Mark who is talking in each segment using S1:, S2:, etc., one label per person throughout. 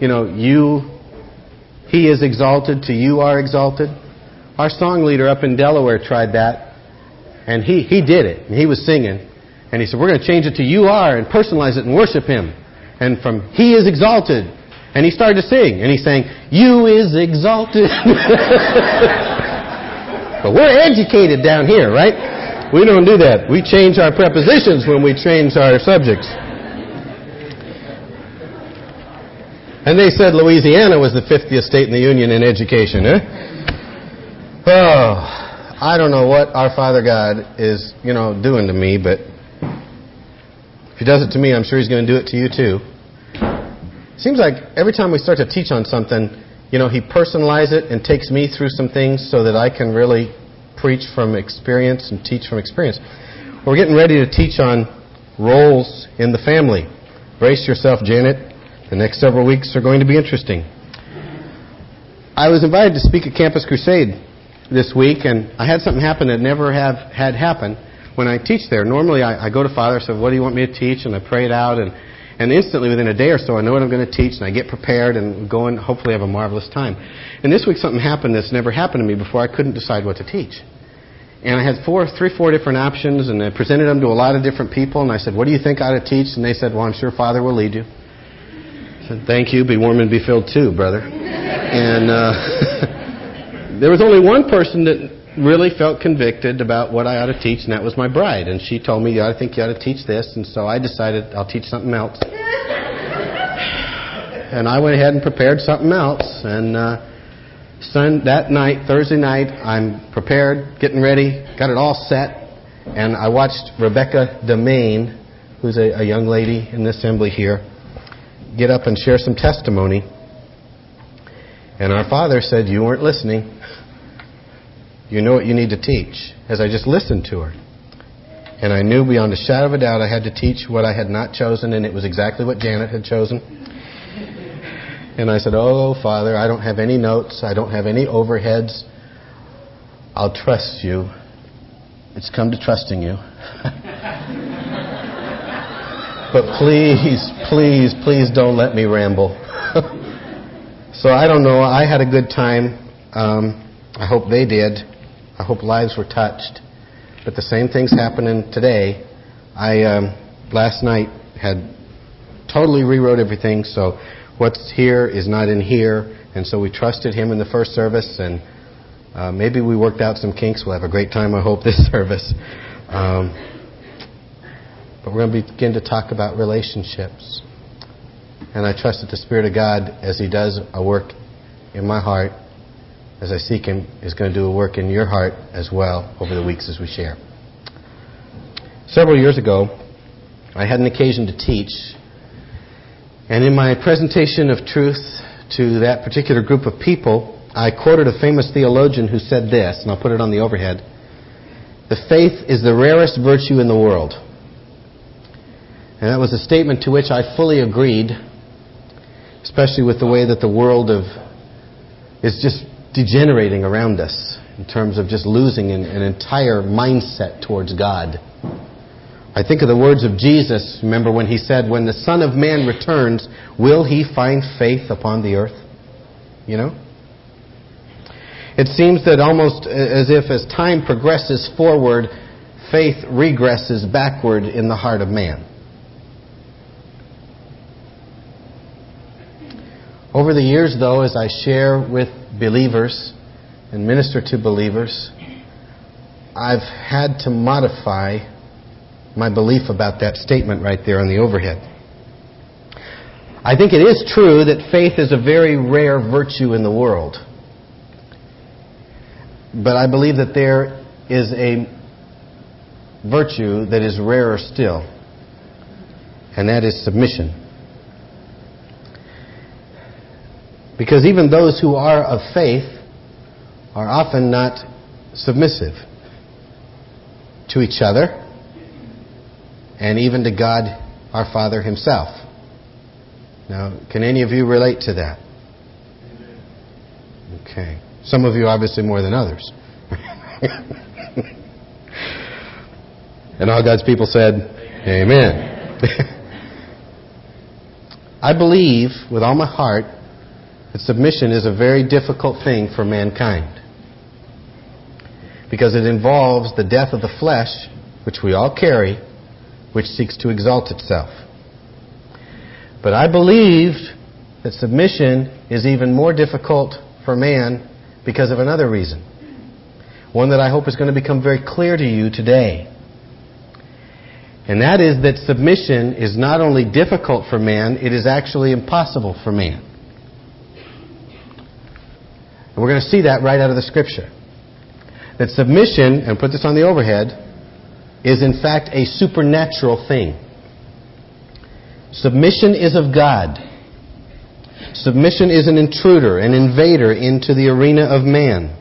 S1: you know, you, he is exalted, to you are exalted. Our song leader up in Delaware tried that, and he, he did it, and he was singing. And he said, We're going to change it to you are and personalize it and worship him. And from he is exalted. And he started to sing, and he sang, You is exalted. but we're educated down here, right? We don't do that. We change our prepositions when we change our subjects. And they said Louisiana was the 50th state in the Union in education, eh? Oh, I don't know what our Father God is, you know, doing to me, but if He does it to me, I'm sure He's going to do it to you too. Seems like every time we start to teach on something, you know, He personalizes it and takes me through some things so that I can really preach from experience and teach from experience. We're getting ready to teach on roles in the family. Brace yourself, Janet. The next several weeks are going to be interesting. I was invited to speak at Campus Crusade this week, and I had something happen that never have had happen when I teach there. Normally, I, I go to Father, say, "What do you want me to teach?" and I pray it out, and and instantly within a day or so, I know what I'm going to teach, and I get prepared and go and hopefully have a marvelous time. And this week, something happened that's never happened to me before. I couldn't decide what to teach. And I had four, three, four different options, and I presented them to a lot of different people. And I said, "What do you think I ought to teach?" And they said, "Well, I'm sure Father will lead you." Thank you. Be warm and be filled too, brother. And uh, there was only one person that really felt convicted about what I ought to teach, and that was my bride. And she told me, I think you ought to teach this. And so I decided I'll teach something else. and I went ahead and prepared something else. And uh, son, that night, Thursday night, I'm prepared, getting ready, got it all set. And I watched Rebecca Demain, who's a, a young lady in the assembly here, get up and share some testimony. And our father said, You weren't listening. You know what you need to teach. As I just listened to her. And I knew beyond a shadow of a doubt I had to teach what I had not chosen, and it was exactly what Janet had chosen. And I said, Oh, Father, I don't have any notes. I don't have any overheads. I'll trust you. It's come to trusting you. But please, please, please don't let me ramble. so I don't know. I had a good time. Um, I hope they did. I hope lives were touched. But the same thing's happening today. I um, last night had totally rewrote everything. So what's here is not in here, and so we trusted him in the first service, and uh, maybe we worked out some kinks. We'll have a great time. I hope this service. Um, but we're going to begin to talk about relationships. And I trust that the Spirit of God, as He does a work in my heart, as I seek Him, is going to do a work in your heart as well over the weeks as we share. Several years ago, I had an occasion to teach, and in my presentation of truth to that particular group of people, I quoted a famous theologian who said this, and I'll put it on the overhead. The faith is the rarest virtue in the world. And that was a statement to which I fully agreed, especially with the way that the world of is just degenerating around us in terms of just losing an, an entire mindset towards God. I think of the words of Jesus, remember when he said, When the Son of Man returns, will he find faith upon the earth? You know? It seems that almost as if as time progresses forward, faith regresses backward in the heart of man. Over the years, though, as I share with believers and minister to believers, I've had to modify my belief about that statement right there on the overhead. I think it is true that faith is a very rare virtue in the world. But I believe that there is a virtue that is rarer still, and that is submission. Because even those who are of faith are often not submissive to each other and even to God our Father Himself. Now, can any of you relate to that? Okay. Some of you obviously more than others. and all God's people said, Amen. I believe with all my heart that submission is a very difficult thing for mankind. Because it involves the death of the flesh, which we all carry, which seeks to exalt itself. But I believe that submission is even more difficult for man because of another reason. One that I hope is going to become very clear to you today. And that is that submission is not only difficult for man, it is actually impossible for man. And we're going to see that right out of the scripture. That submission, and put this on the overhead, is in fact a supernatural thing. Submission is of God. Submission is an intruder, an invader into the arena of man.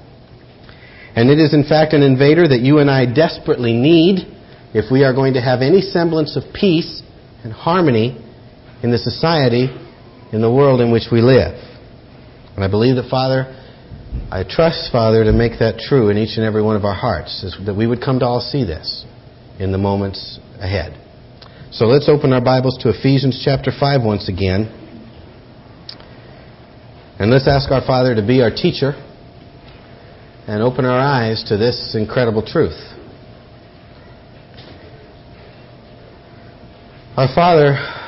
S1: And it is in fact an invader that you and I desperately need if we are going to have any semblance of peace and harmony in the society, in the world in which we live. And I believe that, Father, I trust, Father, to make that true in each and every one of our hearts, that we would come to all see this in the moments ahead. So let's open our Bibles to Ephesians chapter 5 once again. And let's ask our Father to be our teacher and open our eyes to this incredible truth. Our Father,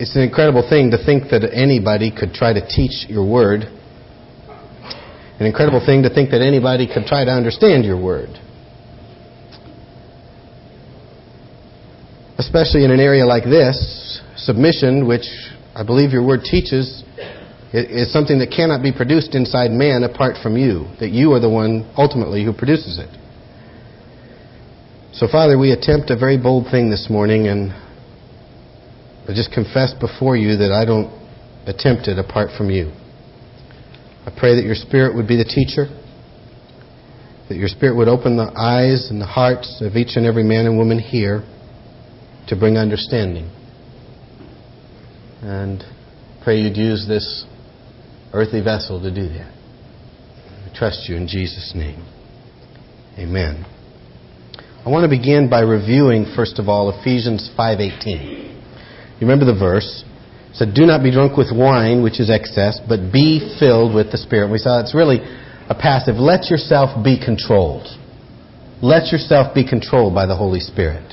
S1: it's an incredible thing to think that anybody could try to teach your word. An incredible thing to think that anybody could try to understand your word. Especially in an area like this, submission, which I believe your word teaches, is something that cannot be produced inside man apart from you. That you are the one ultimately who produces it. So, Father, we attempt a very bold thing this morning, and I just confess before you that I don't attempt it apart from you. I pray that your Spirit would be the teacher, that your Spirit would open the eyes and the hearts of each and every man and woman here to bring understanding. And pray you'd use this earthly vessel to do that. I trust you in Jesus' name. Amen. I want to begin by reviewing first of all Ephesians 5:18. You remember the verse? It said, "Do not be drunk with wine, which is excess, but be filled with the Spirit." We saw it's really a passive. Let yourself be controlled. Let yourself be controlled by the Holy Spirit.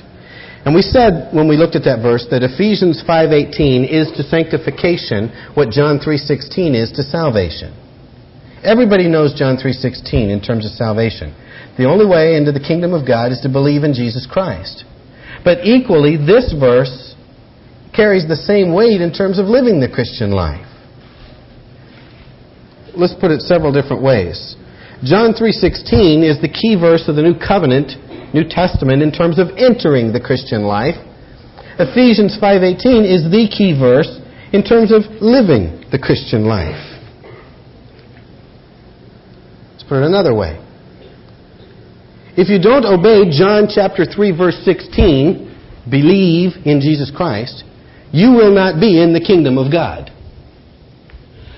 S1: And we said when we looked at that verse that Ephesians 5:18 is to sanctification what John 3:16 is to salvation. Everybody knows John 3:16 in terms of salvation. The only way into the kingdom of God is to believe in Jesus Christ. But equally, this verse carries the same weight in terms of living the Christian life. Let's put it several different ways. John 3:16 is the key verse of the New Covenant, New Testament in terms of entering the Christian life. Ephesians 5:18 is the key verse in terms of living the Christian life. Let's put it another way. If you don't obey John chapter 3 verse 16, believe in Jesus Christ, you will not be in the kingdom of God.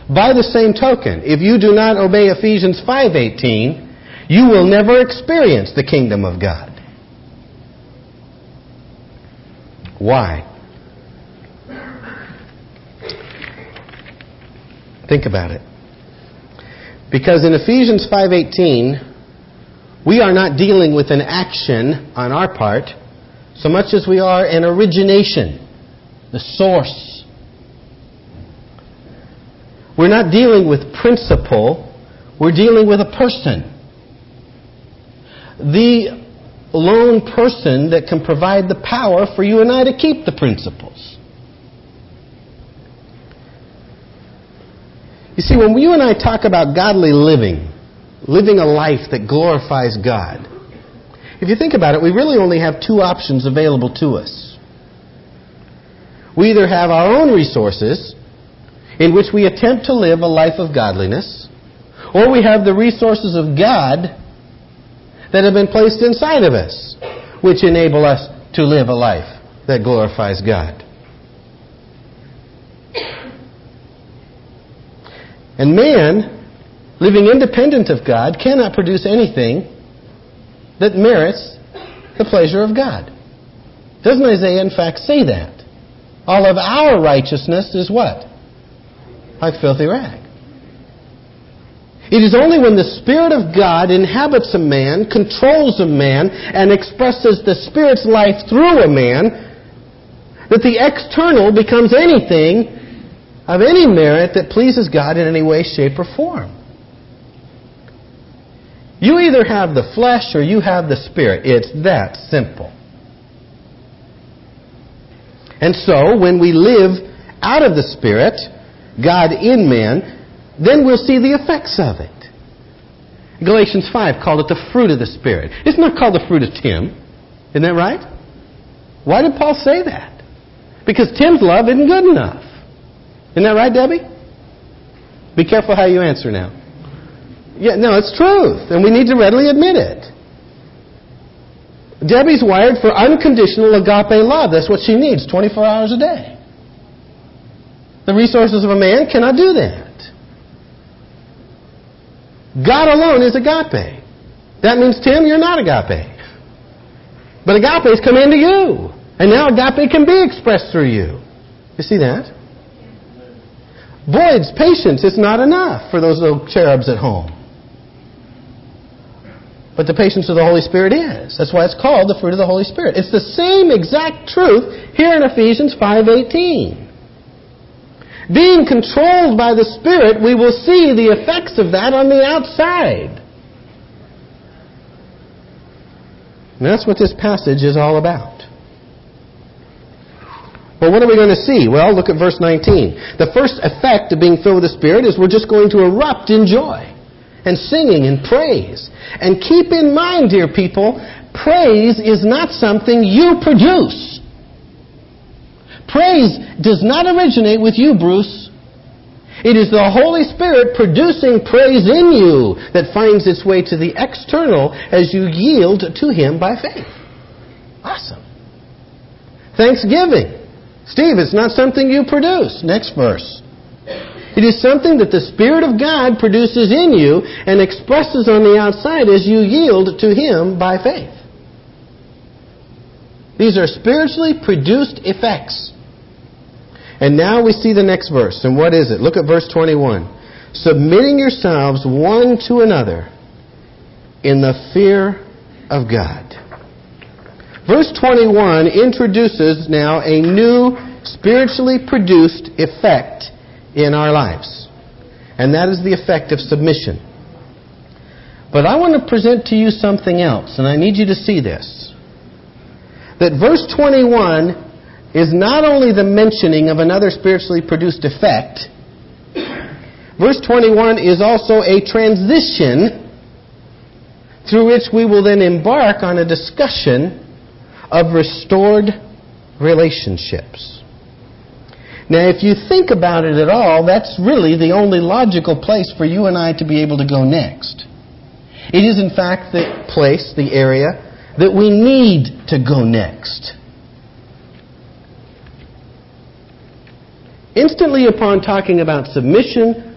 S1: By the same token, if you do not obey Ephesians 5:18, you will never experience the kingdom of God. Why? Think about it. Because in Ephesians 5:18, we are not dealing with an action on our part so much as we are an origination, the source. We're not dealing with principle, we're dealing with a person. The lone person that can provide the power for you and I to keep the principles. You see, when you and I talk about godly living, living a life that glorifies God. If you think about it, we really only have two options available to us. We either have our own resources, in which we attempt to live a life of godliness, or we have the resources of God that have been placed inside of us, which enable us to live a life that glorifies God. And man living independent of God, cannot produce anything that merits the pleasure of God. Doesn't Isaiah in fact say that? All of our righteousness is what? Like filthy rag. It is only when the Spirit of God inhabits a man, controls a man, and expresses the Spirit's life through a man that the external becomes anything of any merit that pleases God in any way, shape, or form. You either have the flesh or you have the Spirit. It's that simple. And so, when we live out of the Spirit, God in man, then we'll see the effects of it. Galatians 5 called it the fruit of the Spirit. It's not called the fruit of Tim. Isn't that right? Why did Paul say that? Because Tim's love isn't good enough. Isn't that right, Debbie? Be careful how you answer now. Yeah, no, it's truth, and we need to readily admit it. Debbie's wired for unconditional agape love. That's what she needs 24 hours a day. The resources of a man cannot do that. God alone is agape. That means, Tim, you're not agape. But agape has come into you. And now agape can be expressed through you. You see that? Boyd's patience is not enough for those little cherubs at home. But the patience of the Holy Spirit is. That's why it's called the fruit of the Holy Spirit. It's the same exact truth here in Ephesians 5:18. Being controlled by the Spirit, we will see the effects of that on the outside. And that's what this passage is all about. Well, what are we going to see? Well, look at verse 19. The first effect of being filled with the Spirit is we're just going to erupt in joy and singing and praise. And keep in mind, dear people, praise is not something you produce. Praise does not originate with you, Bruce. It is the Holy Spirit producing praise in you that finds its way to the external as you yield to Him by faith. Awesome. Thanksgiving. Steve, it's not something you produce. Next verse. It is something that the Spirit of God produces in you and expresses on the outside as you yield to Him by faith. These are spiritually produced effects. And now we see the next verse. And what is it? Look at verse 21. Submitting yourselves one to another in the fear of God. Verse 21 introduces now a new spiritually produced effect in our lives. And that is the effect of submission. But I want to present to you something else, and I need you to see this. That verse 21 is not only the mentioning of another spiritually produced effect, verse 21 is also a transition through which we will then embark on a discussion of restored relationships. Now, if you think about it at all, that's really the only logical place for you and I to be able to go next. It is, in fact, the place, the area, that we need to go next. Instantly upon talking about submission,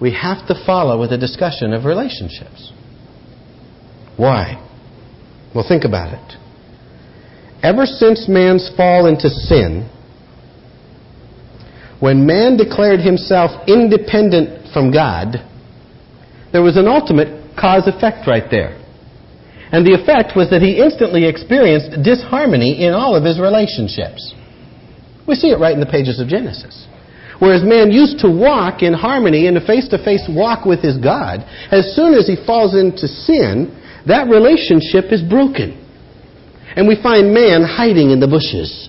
S1: we have to follow with a discussion of relationships. Why? Well, think about it. Ever since man's fall into sin, when man declared himself independent from God, there was an ultimate cause effect right there. And the effect was that he instantly experienced disharmony in all of his relationships. We see it right in the pages of Genesis. Whereas man used to walk in harmony in a face to face walk with his God, as soon as he falls into sin, that relationship is broken. And we find man hiding in the bushes.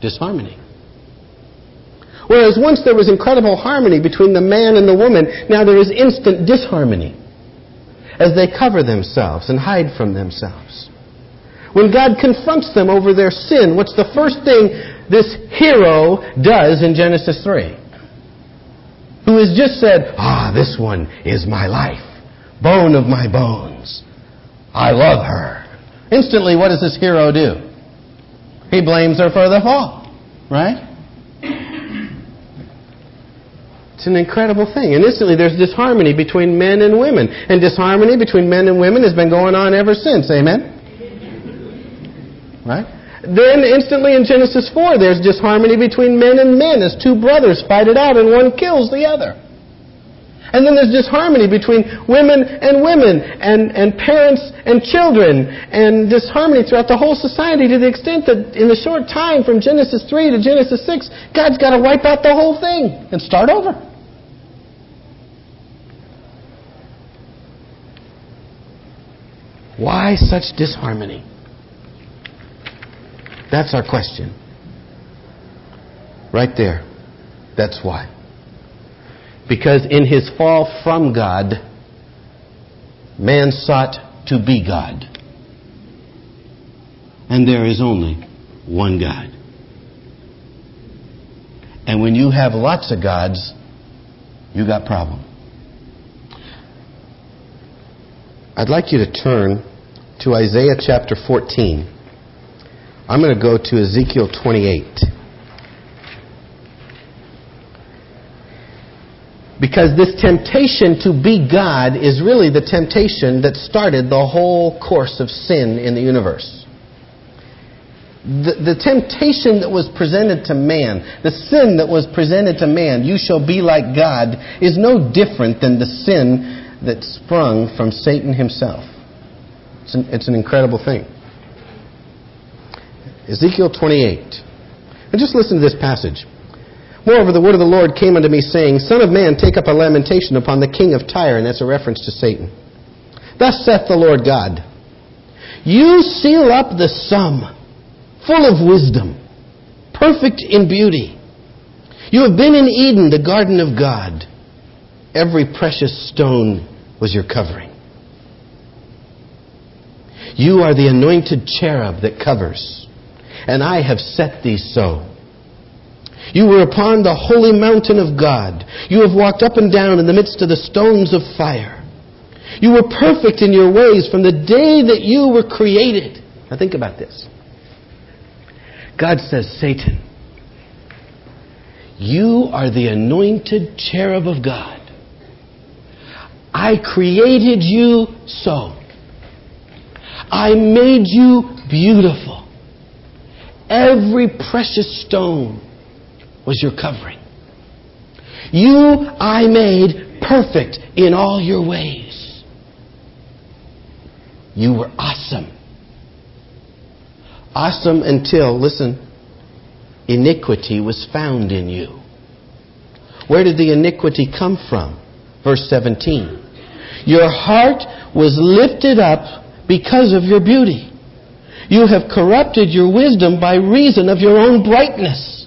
S1: Disharmony. Whereas once there was incredible harmony between the man and the woman, now there is instant disharmony as they cover themselves and hide from themselves. When God confronts them over their sin, what's the first thing this hero does in Genesis 3. Who has just said, Ah, this one is my life, bone of my bones. I love her. Instantly, what does this hero do? He blames her for the fall, right? It's an incredible thing. And instantly there's disharmony between men and women. And disharmony between men and women has been going on ever since. Amen? Right? Then instantly in Genesis 4, there's disharmony between men and men as two brothers fight it out and one kills the other. And then there's disharmony between women and women and, and parents and children and disharmony throughout the whole society to the extent that in the short time from Genesis 3 to Genesis 6, God's got to wipe out the whole thing and start over. Why such disharmony? That's our question. Right there. That's why. Because in his fall from God, man sought to be God. And there is only one God. And when you have lots of gods, you got problem. I'd like you to turn to Isaiah chapter 14. I'm going to go to Ezekiel 28. Because this temptation to be God is really the temptation that started the whole course of sin in the universe. The, the, temptation that was presented to man, the sin that was presented to man, you shall be like God, is no different than the sin that sprung from Satan himself. It's an, it's an incredible thing. Ezekiel 28. And just listen to this passage. Moreover, the word of the Lord came unto me, saying, Son of man, take up a lamentation upon the king of Tyre. And that's a reference to Satan. Thus saith the Lord God You seal up the sum, full of wisdom, perfect in beauty. You have been in Eden, the garden of God. Every precious stone was your covering. You are the anointed cherub that covers, and I have set thee so. You were upon the holy mountain of God. You have walked up and down in the midst of the stones of fire. You were perfect in your ways from the day that you were created. Now think about this. God says, Satan, you are the anointed cherub of God. I created you so. I made you beautiful. Every precious stone was your covering. You I made perfect in all your ways. You were awesome. Awesome until, listen, iniquity was found in you. Where did the iniquity come from? Verse 17. Your heart was lifted up because of your beauty. You have corrupted your wisdom by reason of your own brightness.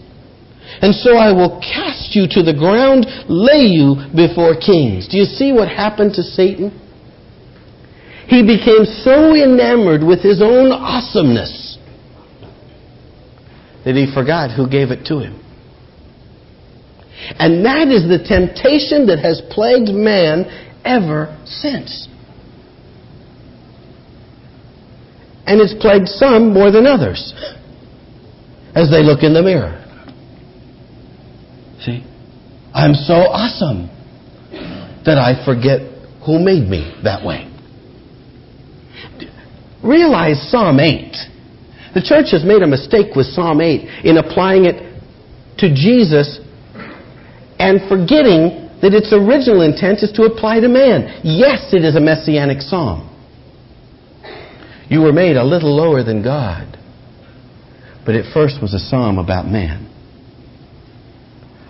S1: And so I will cast you to the ground, lay you before kings. Do you see what happened to Satan? He became so enamored with his own awesomeness that he forgot who gave it to him. And that is the temptation that has plagued man ever since. And it's plagued some more than others as they look in the mirror. See? I'm so awesome that I forget who made me that way. Realize Psalm 8. The church has made a mistake with Psalm 8 in applying it to Jesus and forgetting that its original intent is to apply to man. Yes, it is a messianic psalm. You were made a little lower than God, but it first was a psalm about man.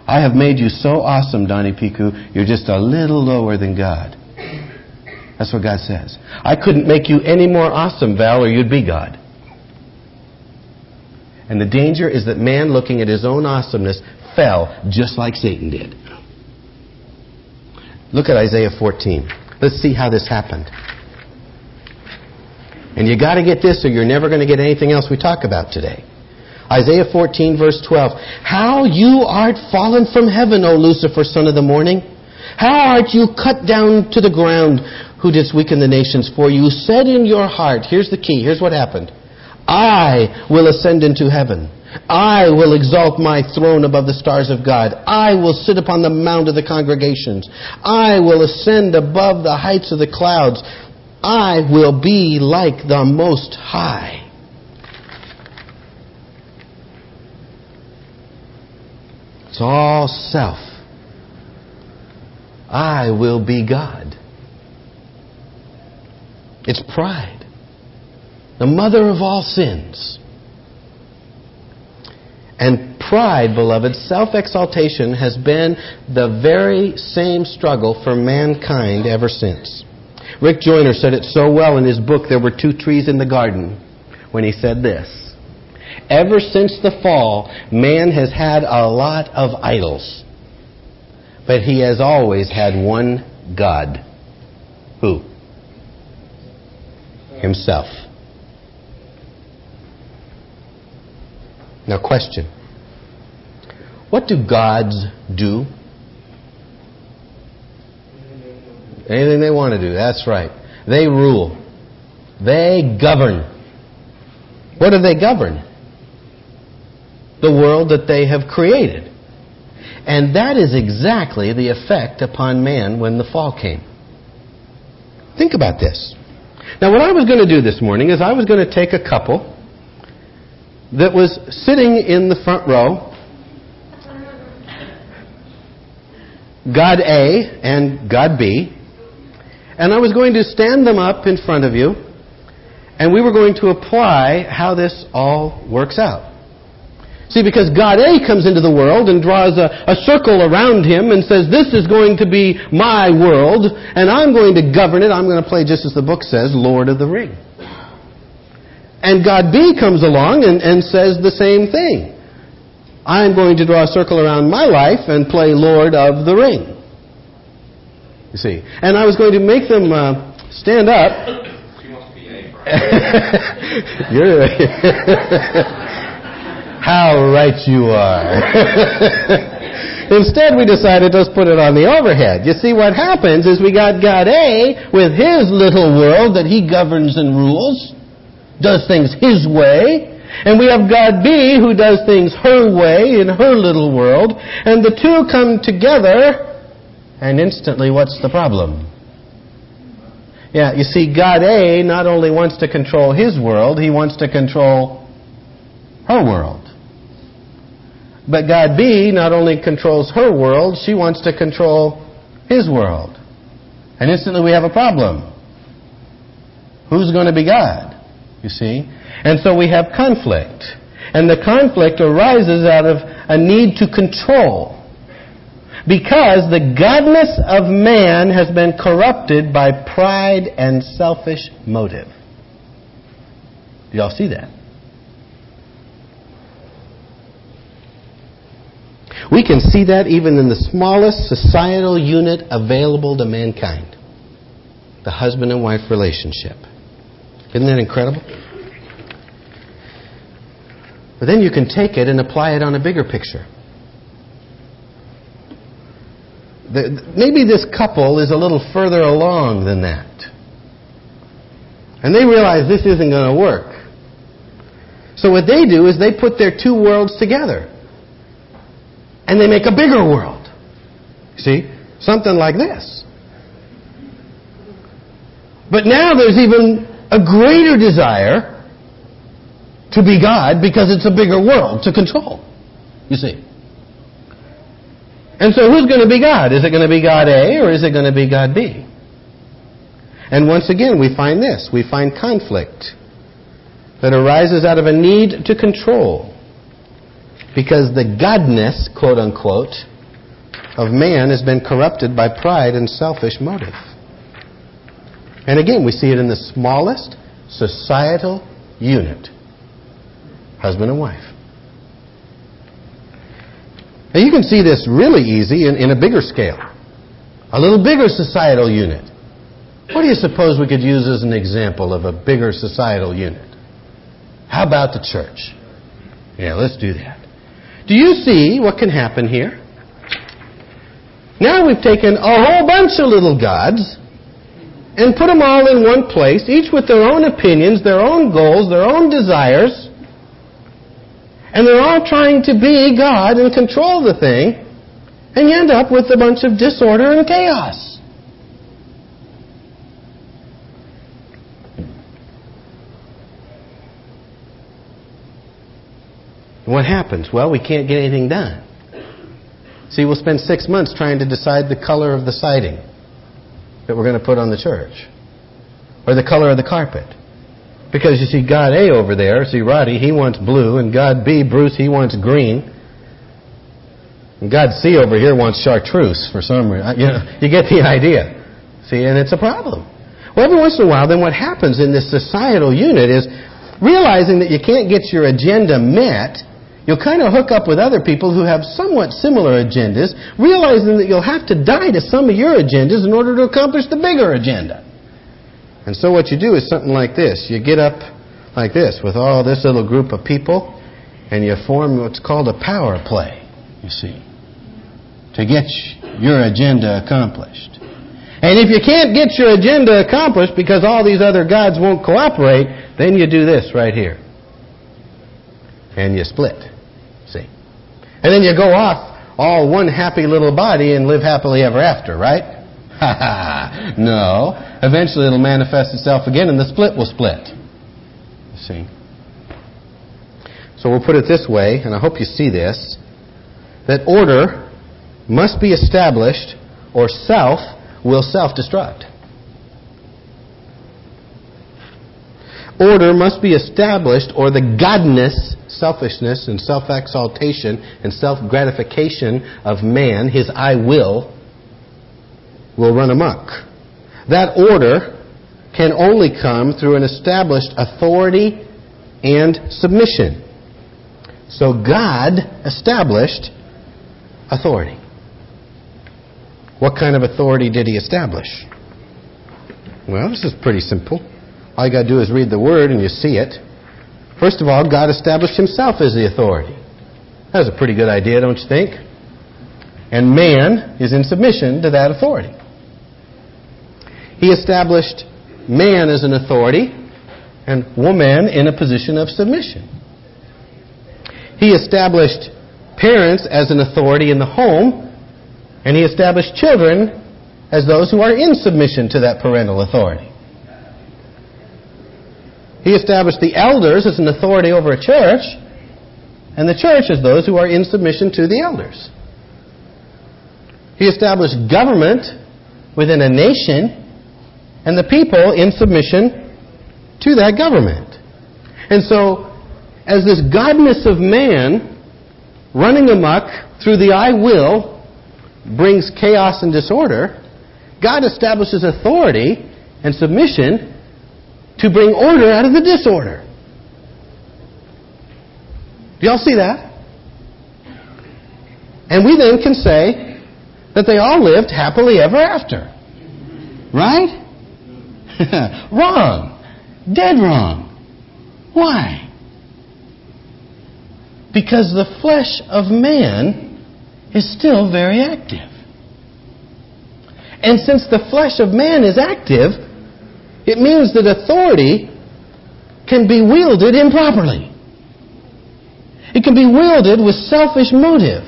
S1: I have made you so awesome, Donnie Piku, you're just a little lower than God. That's what God says. I couldn't make you any more awesome, Val, or you'd be God. And the danger is that man, looking at his own awesomeness, fell just like Satan did. Look at Isaiah 14. Let's see how this happened. And you got to get this, or you're never going to get anything else we talk about today. Isaiah 14, verse 12. How you art fallen from heaven, O Lucifer, son of the morning. How art you cut down to the ground, who didst weaken the nations? For you said in your heart, here's the key, here's what happened. I will ascend into heaven. I will exalt my throne above the stars of God. I will sit upon the mount of the congregations. I will ascend above the heights of the clouds. I will be like the Most High. It's all self. I will be God. It's pride. The mother of all sins. And pride, beloved, self exaltation has been the very same struggle for mankind ever since. Rick Joyner said it so well in his book, There Were Two Trees in the Garden, when he said this Ever since the fall, man has had a lot of idols, but he has always had one God. Who? Himself. Now, question What do gods do? Anything they want to do. That's right. They rule. They govern. What do they govern? The world that they have created. And that is exactly the effect upon man when the fall came. Think about this. Now, what I was going to do this morning is I was going to take a couple that was sitting in the front row, God A and God B, and I was going to stand them up in front of you, and we were going to apply how this all works out. See, because God A comes into the world and draws a, a, circle around him and says, This is going to be my world, and I'm going to govern it. I'm going to play, just as the book says, Lord of the Ring. And God B comes along and, and says the same thing. I'm going to draw a circle around my life and play Lord of the Ring. You see. And I was going to make them uh, stand up. You're. How right you are. Instead, we decided let's put it on the overhead. You see, what happens is we got God A with his little world that he governs and rules does things his way. And we have God B who does things her way in her little world. And the two come together, and instantly, what's the problem? Yeah, you see, God A not only wants to control his world, he wants to control her world. But God B not only controls her world, she wants to control his world. And instantly we have a problem. Who's going to be God? You see? And so we have conflict. And the conflict arises out of a need to control. Because the godness of man has been corrupted by pride and selfish motive. Y'all see that? We can see that even in the smallest societal unit available to mankind the husband and wife relationship. Isn't that incredible? But then you can take it and apply it on a bigger picture. The, maybe this couple is a little further along than that. And they realize this isn't going to work. So what they do is they put their two worlds together. And they make a bigger world. See? Something like this. But now there's even a greater desire to be God because it's a bigger world to control. You see. And so who's going to be God? Is it going to be God A or is it going to be God B? And once again, we find this. We find conflict that arises out of a need to control. Because the godness, quote unquote, of man has been corrupted by pride and selfish motive. And again, we see it in the smallest societal unit husband and wife. Now, you can see this really easy in, in a bigger scale, a little bigger societal unit. What do you suppose we could use as an example of a bigger societal unit? How about the church? Yeah, let's do that. Do you see what can happen here? Now we've taken a whole bunch of little gods and put them all in one place, each with their own opinions, their own goals, their own desires. And they're all trying to be God and control the thing. And you end up with a bunch of disorder and chaos. What happens? Well, we can't get anything done. See, we'll spend six months trying to decide the color of the siding that we're going to put on the church, or the color of the carpet. Because you see, God A over there, see Roddy, he wants blue, and God B, Bruce, he wants green. And God C over here wants chartreuse for some reason. You, know, you get the idea. See, and it's a problem. Well, every once in a while, then what happens in this societal unit is realizing that you can't get your agenda met, you'll kind of hook up with other people who have somewhat similar agendas, realizing that you'll have to die to some of your agendas in order to accomplish the bigger agenda. And so what you do is something like this. You get up like this with all this little group of people, and you form what's called a power play, you see, to get your agenda accomplished. And if you can't get your agenda accomplished because all these other gods won't cooperate, then you do this right here. And you split. And then you go off all one happy little body and live happily ever after, right? Ha ha. No. Eventually it'll manifest itself again and the split will split. You see? So we'll put it this way, and I hope you see this, that order must be established or self will self-destruct. Order must be established or the godness, selfishness and self-exaltation and self-gratification of man, his I will, will run amok. That order can only come through an established authority and submission. So God established authority. What kind of authority did he establish? Well, this is pretty simple. All you got to do is read the word and you see it. First of all, God established himself as the authority. That's a pretty good idea, don't you think? And man is in submission to that authority. He established man as an authority and woman in a position of submission. He established parents as an authority in the home, and he established children as those who are in submission to that parental authority. He established the elders as an authority over a church, and the church as those who are in submission to the elders. He established government within a nation and the people in submission to that government. And so, as this godness of man running amok through the I will brings chaos and disorder, God establishes authority and submission to bring order out of the disorder. Do y'all see that? And we then can say that they all lived happily ever after. Right? wrong. Dead wrong. Why? Because the flesh of man is still very active. And since the flesh of man is active, it means that authority can be wielded improperly. It can be wielded with selfish motive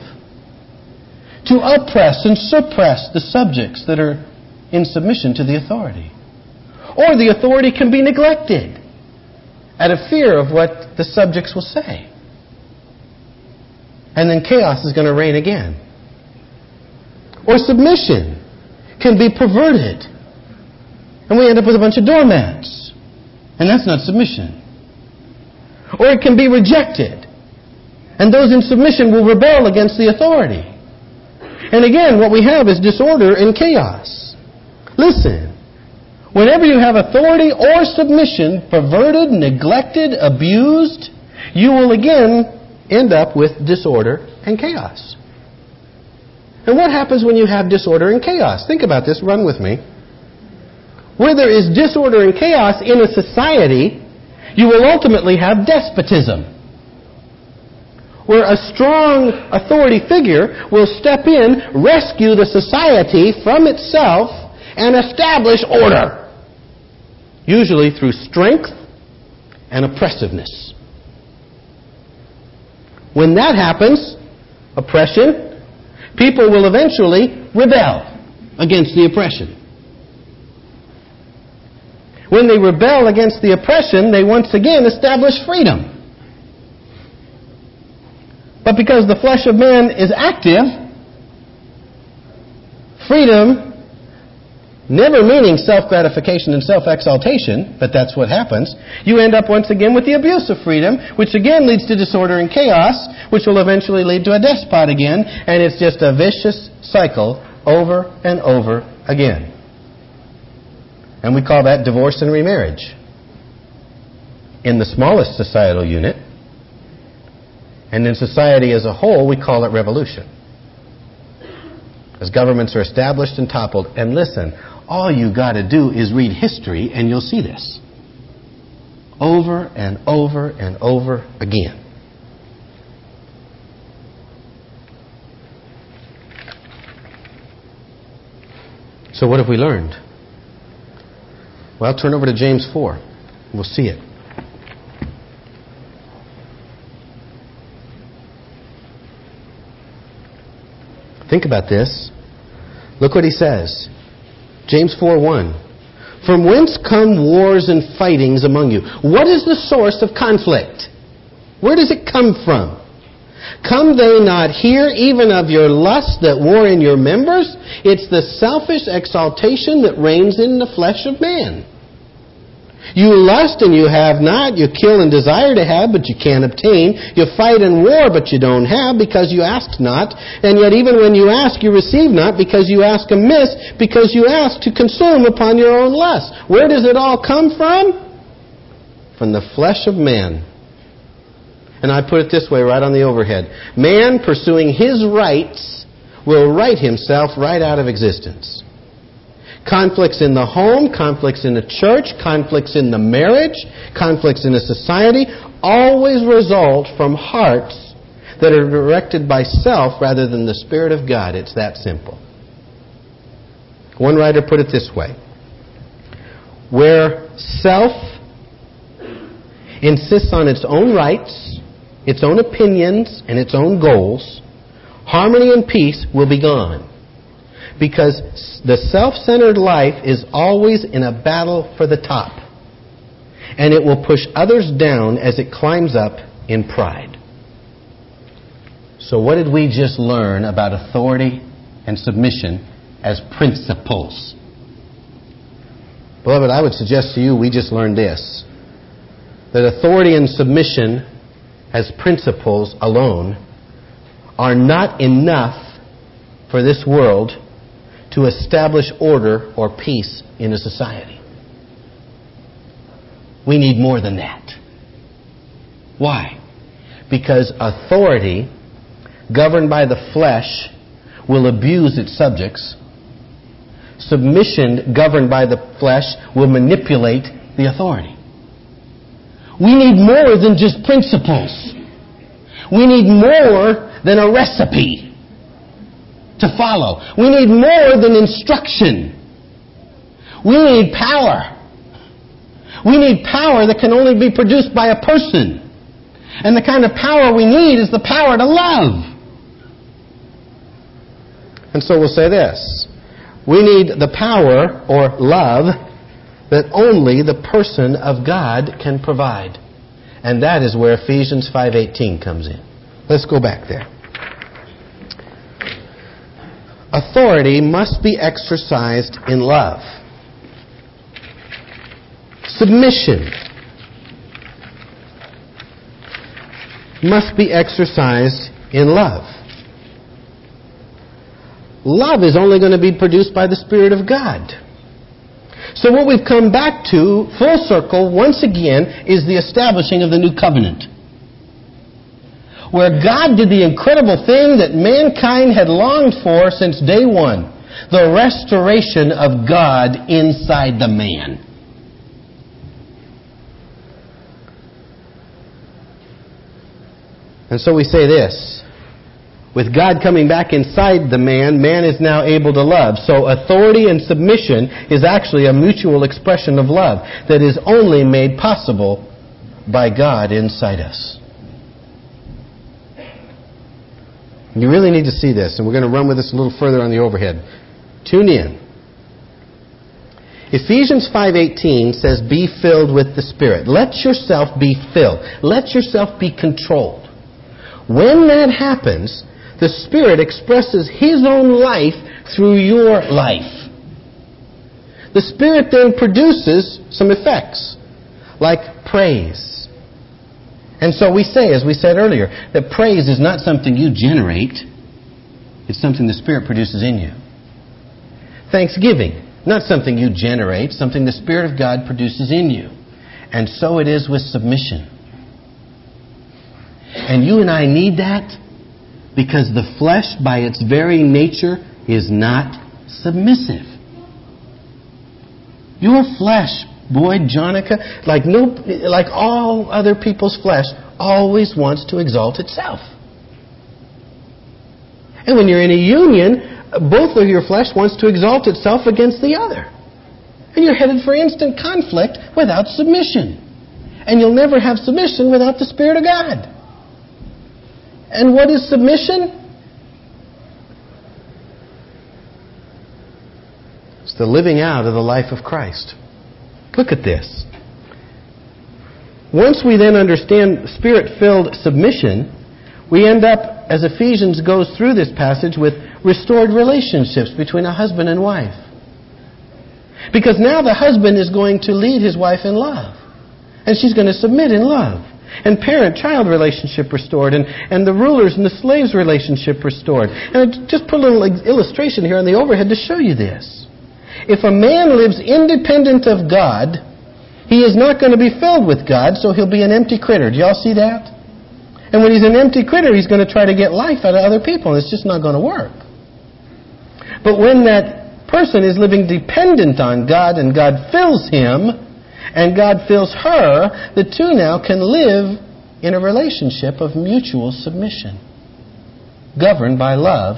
S1: to oppress and suppress the subjects that are in submission to the authority. Or the authority can be neglected out of fear of what the subjects will say. And then chaos is going to reign again. Or submission can be perverted. And we end up with a bunch of doormats. And that's not submission. Or it can be rejected. And those in submission will rebel against the authority. And again, what we have is disorder and chaos. Listen, Whenever you have authority or submission perverted, neglected, abused, you will again end up with disorder and chaos. And what happens when you have disorder and chaos? Think about this, run with me. Where there is disorder and chaos in a society, you will ultimately have despotism. Where a strong authority figure will step in, rescue the society from itself, and establish order usually through strength and oppressiveness. When that happens, oppression, people will eventually rebel against the oppression. When they rebel against the oppression, they once again establish freedom. But because the flesh of man is active, freedom, never meaning self gratification and self exaltation, but that's what happens, you end up once again with the abuse of freedom, which again leads to disorder and chaos, which will eventually lead to a despot again, and it's just a vicious cycle over and over again. And we call that divorce and remarriage. In the smallest societal unit, and in society as a whole, we call it revolution. As governments are established and toppled. And listen, all you got to do is read history and you'll see this. Over and over and over again. So, what have we learned? Well, turn over to James 4. We'll see it. Think about this. Look what he says. James 4 1. From whence come wars and fightings among you? What is the source of conflict? Where does it come from? Come they not here even of your lust that war in your members? It's the selfish exaltation that reigns in the flesh of man. You lust and you have not. You kill and desire to have, but you can't obtain. You fight and war, but you don't have because you ask not. And yet even when you ask, you receive not because you ask amiss, because you ask to consume upon your own lust. Where does it all come from? From the flesh of man. And I put it this way right on the overhead. Man pursuing his rights will right himself right out of existence. Conflicts in the home, conflicts in the church, conflicts in the marriage, conflicts in a society always result from hearts that are directed by self rather than the Spirit of God. It's that simple. One writer put it this way Where self insists on its own rights, its own opinions, and its own goals, harmony and peace will be gone because the self centered life is always in a battle for the top. And it will push others down as it climbs up in pride. So, what did we just learn about authority and submission as principles? Beloved, I would suggest to you we just learned this that authority and submission as principles alone are not enough for this world to establish order or peace in a society. We need more than that. Why? Because authority governed by the flesh will abuse its subjects. Submission governed by the flesh will manipulate the authority. We need more than just principles. We need more than a recipe to follow. We need more than instruction. We need power. We need power that can only be produced by a person. And the kind of power we need is the power to love. And so we'll say this. We need the power or love that only the person of God can provide. And that is where Ephesians 5:18 comes in. Let's go back there authority must be exercised in love. Submission must be exercised in love. Love is only going to be produced by the Spirit of God. So, what we've come back to, full circle, once again, is the establishing of the new covenant where God did the incredible thing that mankind had longed for since day one the restoration of God inside the man. And so we say this. With God coming back inside the man, man is now able to love. So authority and submission is actually a mutual expression of love that is only made possible by God inside us. You really need to see this, and we're going to run with this a little further on the overhead. Tune in. Ephesians 5:18 says be filled with the Spirit. Let yourself be filled. Let yourself be controlled. When that happens, the Spirit expresses his own life through your life. The Spirit then produces some effects, like praise. And so we say, as we said earlier, that praise is not something you generate, it's something the Spirit produces in you. Thanksgiving, not something you generate, something the Spirit of God produces in you. And so it is with submission. And you and I need that because the flesh, by its very nature, is not submissive. Your flesh, boy, Jonica, like, no, like all other people's flesh, always wants to exalt itself. And when you're in a union, both of your flesh wants to exalt itself against the other. And you're headed for instant conflict without submission. And you'll never have submission without the Spirit of God. And what is submission? It's the living out of the life of Christ. Look at this. Once we then understand spirit filled submission, we end up, as Ephesians goes through this passage, with restored relationships between a husband and wife. Because now the husband is going to lead his wife in love. And she's going to submit in love. And parent child relationship restored. And, and the rulers and the slaves relationship restored. And I just put a little illustration here on the overhead to show you this. If a man lives independent of God, he is not going to be filled with God, so he'll be an empty critter. Do y'all see that? And when he's an empty critter, he's going to try to get life out of other people, and it's just not going to work. But when that person is living dependent on God and God fills him and God fills her, the two now can live in a relationship of mutual submission, governed by love,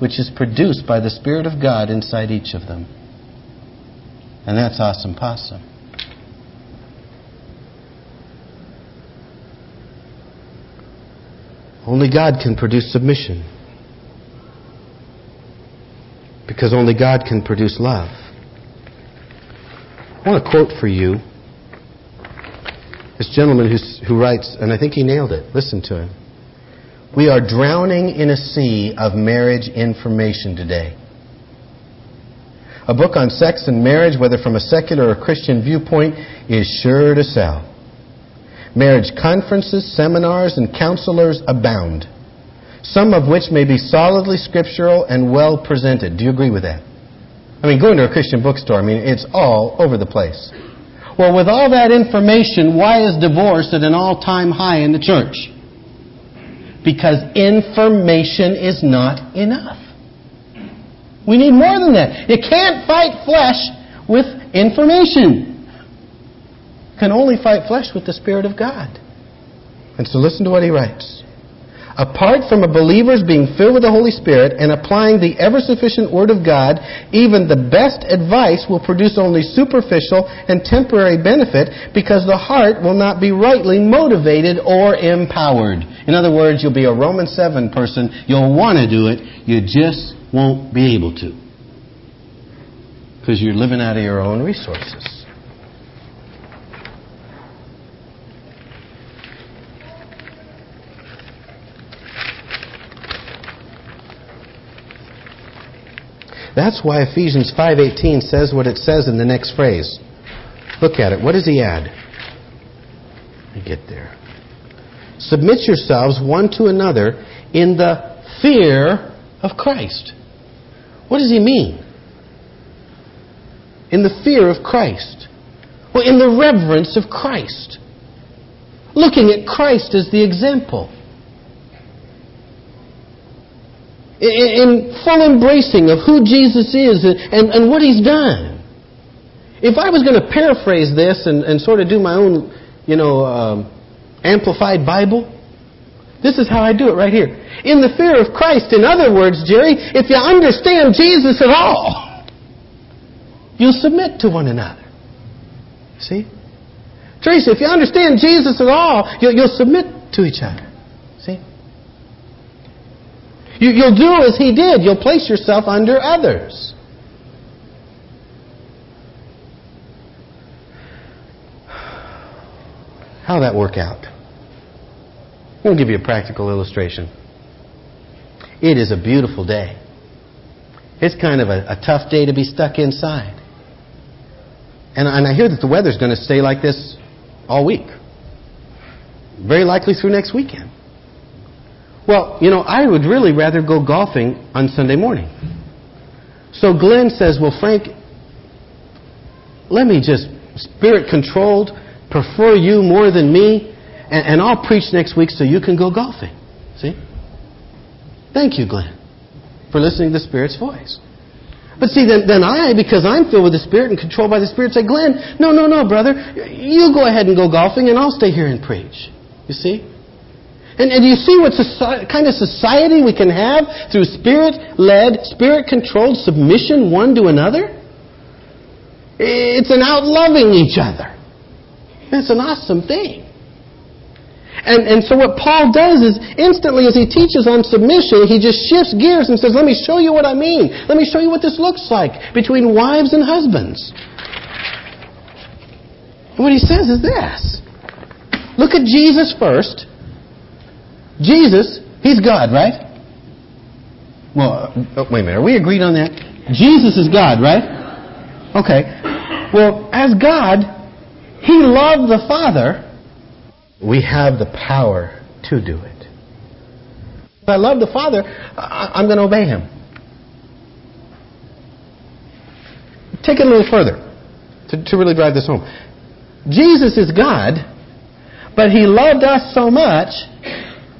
S1: which is produced by the Spirit of God inside each of them. And that's awesome possum. Only God can produce submission because only God can produce love. I want to quote for you this gentleman who writes, and I think he nailed it. Listen to him. We are drowning in a sea of marriage information today. A book on sex and marriage, whether from a secular or Christian viewpoint, is sure to sell. Marriage conferences, seminars, and counselors abound some of which may be solidly scriptural and well presented. Do you agree with that? I mean, going to a Christian bookstore, I mean, it's all over the place. Well, with all that information, why is divorce at an all time high in the church? Because information is not enough. We need more than that. You can't fight flesh with information. You can only fight flesh with the Spirit of God. And so listen to what he writes. Apart from a believer's being filled with the Holy Spirit and applying the ever sufficient Word of God, even the best advice will produce only superficial and temporary benefit because the heart will not be rightly motivated or empowered. In other words, you'll be a Roman 7 person. You'll want to do it. You just won't be able to. Because you're living out of your own resources. That's why Ephesians 5:18 says what it says in the next phrase. Look at it. What does he add? Me get there. Submit yourselves one to another in the fear of Christ. What does he mean? In the fear of Christ. Well, in the reverence of Christ. Looking at Christ as the example. In full embracing of who Jesus is and, and what He's done. If I was going to paraphrase this and, and sort of do my own, you know, um, amplified Bible, this is how I do it right here. In the fear of Christ, in other words, Jerry, if you understand Jesus at all, you'll submit to one another. See? Teresa, if you understand Jesus at all, you'll, you'll submit to each other. You, you'll do as he did. You'll place yourself under others. How'll that work out? To give you a practical illustration. It is a beautiful day. It's kind of a, a tough day to be stuck inside. And, and I hear that the weather's going to stay like this all week. Very likely through next weekend. Well, you know, I would really rather go golfing on Sunday morning. So Glenn says, Well, Frank, let me just spirit controlled, prefer you more than me, and, and I'll preach next week so you can go golfing. See? Thank you, Glenn, for listening to the Spirit's voice. But see, then, then I, because I'm filled with the Spirit and controlled by the Spirit, say, Glenn, no, no, no, brother. You go ahead and go golfing, and I'll stay here and preach. You see? And, and you see what society, kind of society we can have through Spirit led, Spirit controlled submission one to another? It's an out loving each other. It's an awesome thing. And, and so what Paul does is instantly as he teaches on submission, he just shifts gears and says, let me show you what I mean. Let me show you what this looks like between wives and husbands. And what he says is this. Look at Jesus first. Jesus, he's God, right? Well, oh, wait a minute. Are we agreed on that? Jesus is God, right? Okay. Well, as God, he loved the Father we have the power to do it. If I love the Father, I'm going to obey Him. Take it a little further to, to really drive this home. Jesus is God, but He loved us so much,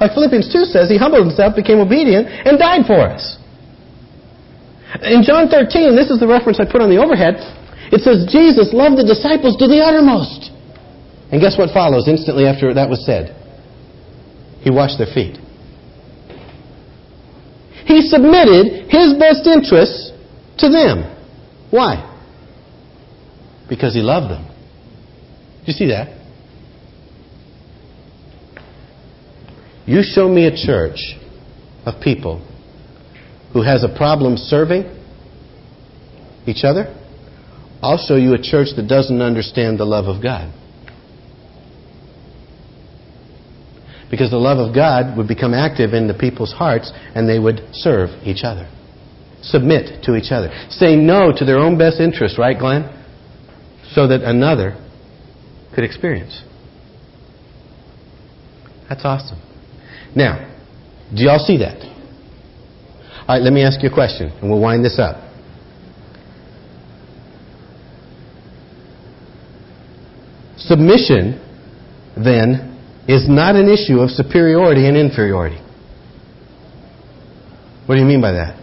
S1: like Philippians 2 says, He humbled Himself, became obedient, and died for us. In John 13, this is the reference I put on the overhead, it says, Jesus loved the disciples to the uttermost. And guess what follows instantly after that was said? He washed their feet. He submitted his best interests to them. Why? Because he loved them. Do you see that? You show me a church of people who has a problem serving each other, I'll show you a church that doesn't understand the love of God. because the love of God would become active in the people's hearts and they would serve each other. Submit to each other. Say no to their own best interest, right, Glenn? So that another could experience. That's awesome. Now, do y'all see that? All right, let me ask you a question and we'll wind this up. Submission, then, is not an issue of superiority and inferiority. What do you mean by that?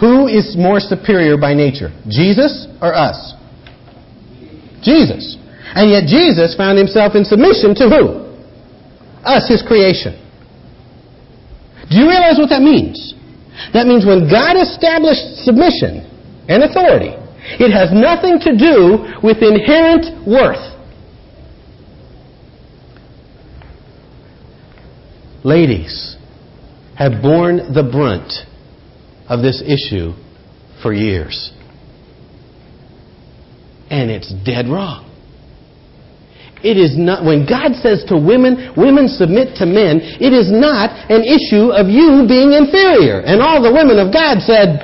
S1: Who is more superior by nature, Jesus or us? Jesus. And yet Jesus found himself in submission to who? Us, his creation. Do you realize what that means? That means when God established submission and authority, it has nothing to do with inherent worth. ladies have borne the brunt of this issue for years. And it's dead wrong. It is not, when God says to women, women submit to men, it is not an issue of you being inferior. And all the women of God said,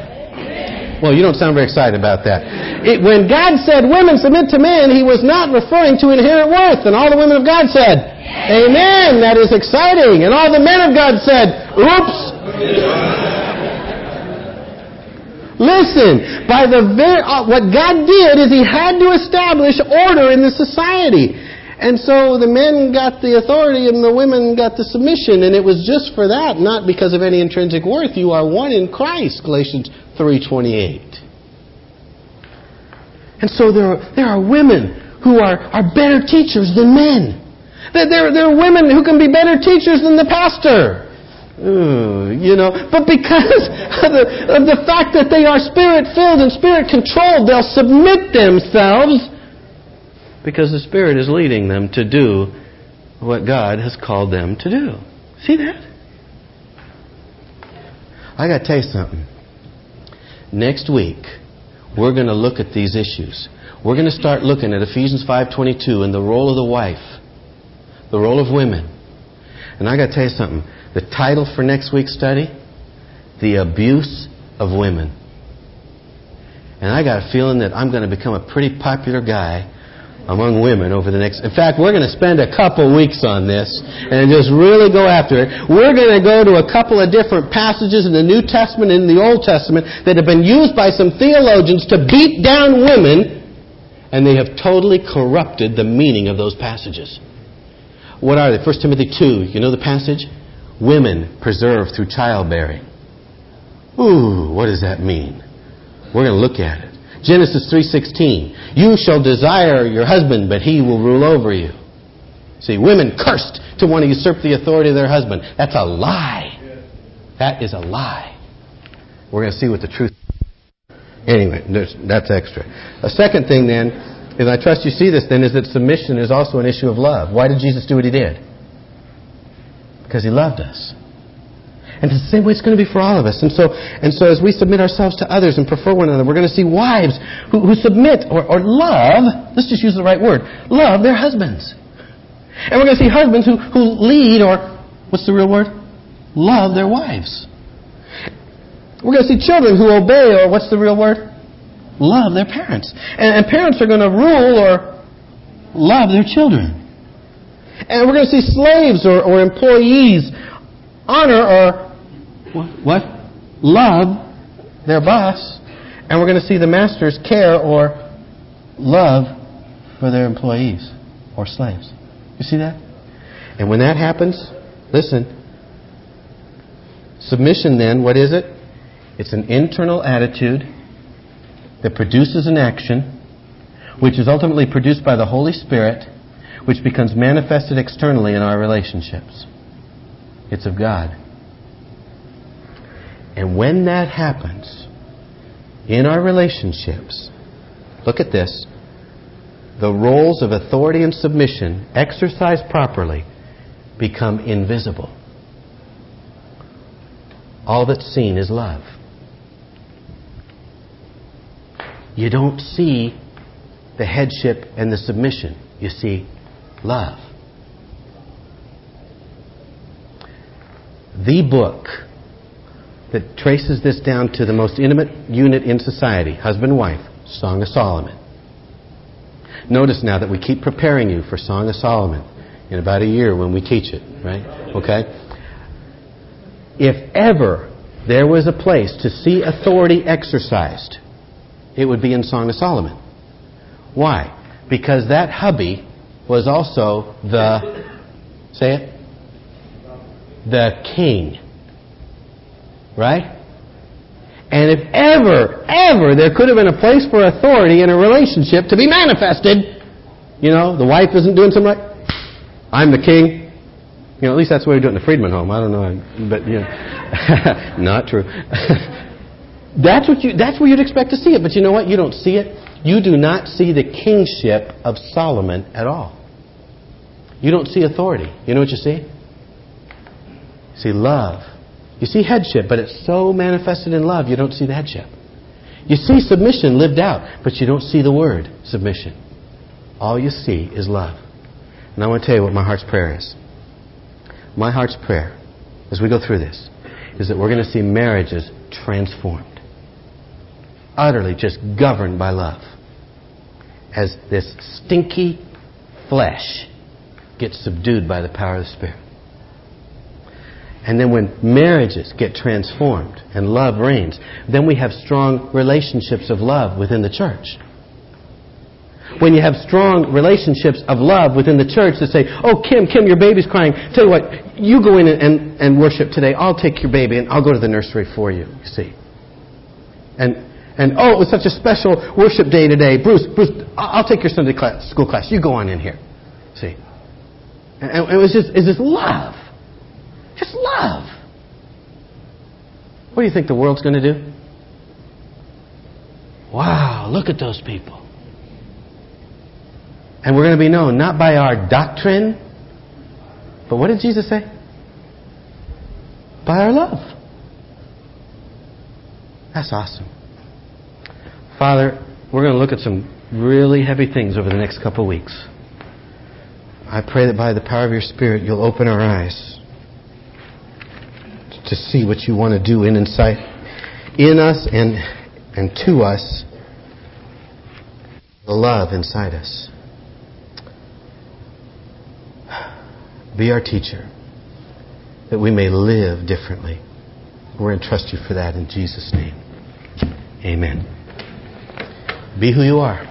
S1: well, you don't sound very excited about that. It, when God said women submit to men, he was not referring to inherent worth. And all the women of God said, Amen. That is exciting. And all the men of God said, Oops. Listen, by the very, uh, what God did is He had to establish order in the society. And so the men got the authority and the women got the submission. And it was just for that, not because of any intrinsic worth. You are one in Christ, Galatians 3.28. And so there are, there are women who are, are better teachers than men. There, there are women who can be better teachers than the pastor. Ooh, you know, but because of the, of the fact that they are spirit filled and spirit controlled, they'll submit themselves because the Spirit is leading them to do what God has called them to do. See that? I got to tell you something. Next week, we're going to look at these issues. We're going to start looking at Ephesians 5:22 and the role of the wife the role of women. And I got to tell you something. The title for next week's study, The Abuse of women. And I got a feeling that I'm going to become a pretty popular guy among women over the next. In fact, we're going to spend a couple weeks on this and just really go after it. We're going to go to a couple of different passages in the New Testament and the Old Testament that have been used by some theologians to beat down women, and they have totally corrupted the meaning of those passages. What are they? 1 Timothy 2. You know the passage? Women preserved through childbearing. Ooh, what does that mean? We're going to look at it. Genesis 3:16. You shall desire your husband, but he will rule over you. See, women cursed to want to usurp the authority of their husband. That's a lie. That is a lie. We're going to see what the truth is. Anyway, that's extra. A second thing then is I trust you see this then is that submission is also an issue of love. Why did Jesus do what he did? Because he loved us. And it's the same way it's going to be for all of us. And so, and so as we submit ourselves to others and prefer one another, we're going to see wives who, who submit or, or love, let's just use the right word, love their husbands. And we're going to see husbands who, who lead or, what's the real word? Love their wives. We're going to see children who obey or what's the real word? Love their parents. And, and parents are going to rule or love their children. And we're going to see slaves or, or employees honor or what? Love their boss. And we're going to see the masters care or love for their employees or slaves. You see that? And when that happens, listen. Submission then, what is it? It's an internal attitude that produces an action, which is ultimately produced by the Holy Spirit, which becomes manifested externally in our relationships. It's of God. And when that happens in our relationships, look at this. The roles of authority and submission, exercised properly, become invisible. All that's seen is love. You don't see the headship and the submission. You see love. The book that traces this down to the most intimate unit in society, husband and wife, Song of Solomon. Notice now that we keep preparing you for Song of Solomon in about a year when we teach it, right? Okay? If ever there was a place to see authority exercised, it would be in Song of Solomon. Why? Because that hubby was also the, say it, the king. Right? And if ever, ever there could have been a place for authority in a relationship to be manifested, you know, the wife isn't doing something right. I'm the king. You know, at least that's the way we do it in the Friedmann home. I don't know, but you know, not true. that's what you. That's where you'd expect to see it. But you know what? You don't see it. You do not see the kingship of Solomon at all. You don't see authority. You know what you see? You see love you see headship, but it's so manifested in love, you don't see the headship. You see submission lived out, but you don't see the word submission. All you see is love. And I want to tell you what my heart's prayer is. My heart's prayer, as we go through this, is that we're going to see marriages transformed, utterly just governed by love. As this stinky flesh gets subdued by the power of the Spirit. And then when marriages get transformed and love reigns, then we have strong relationships of love within the church. When you have strong relationships of love within the church that say, Oh, Kim, Kim, your baby's crying. Tell you what, you go in and, and, worship today. I'll take your baby and I'll go to the nursery for you, you see. And, and oh, it was such a special worship day today. Bruce, Bruce, I'll take your Sunday class, school class. You go on in here. See. And it was just, it's just love. Just love. What do you think the world's going to do? Wow, look at those people. And we're going to be known not by our doctrine, but what did Jesus say? By our love. That's awesome. Father, we're going to look at some really heavy things over the next couple of weeks. I pray that by the power of your Spirit, you'll open our eyes to see what you want to do in inside in us and, and to us the love inside us. Be our teacher that we may live differently. We're going to trust you for that in Jesus' name. Amen. Be who you are.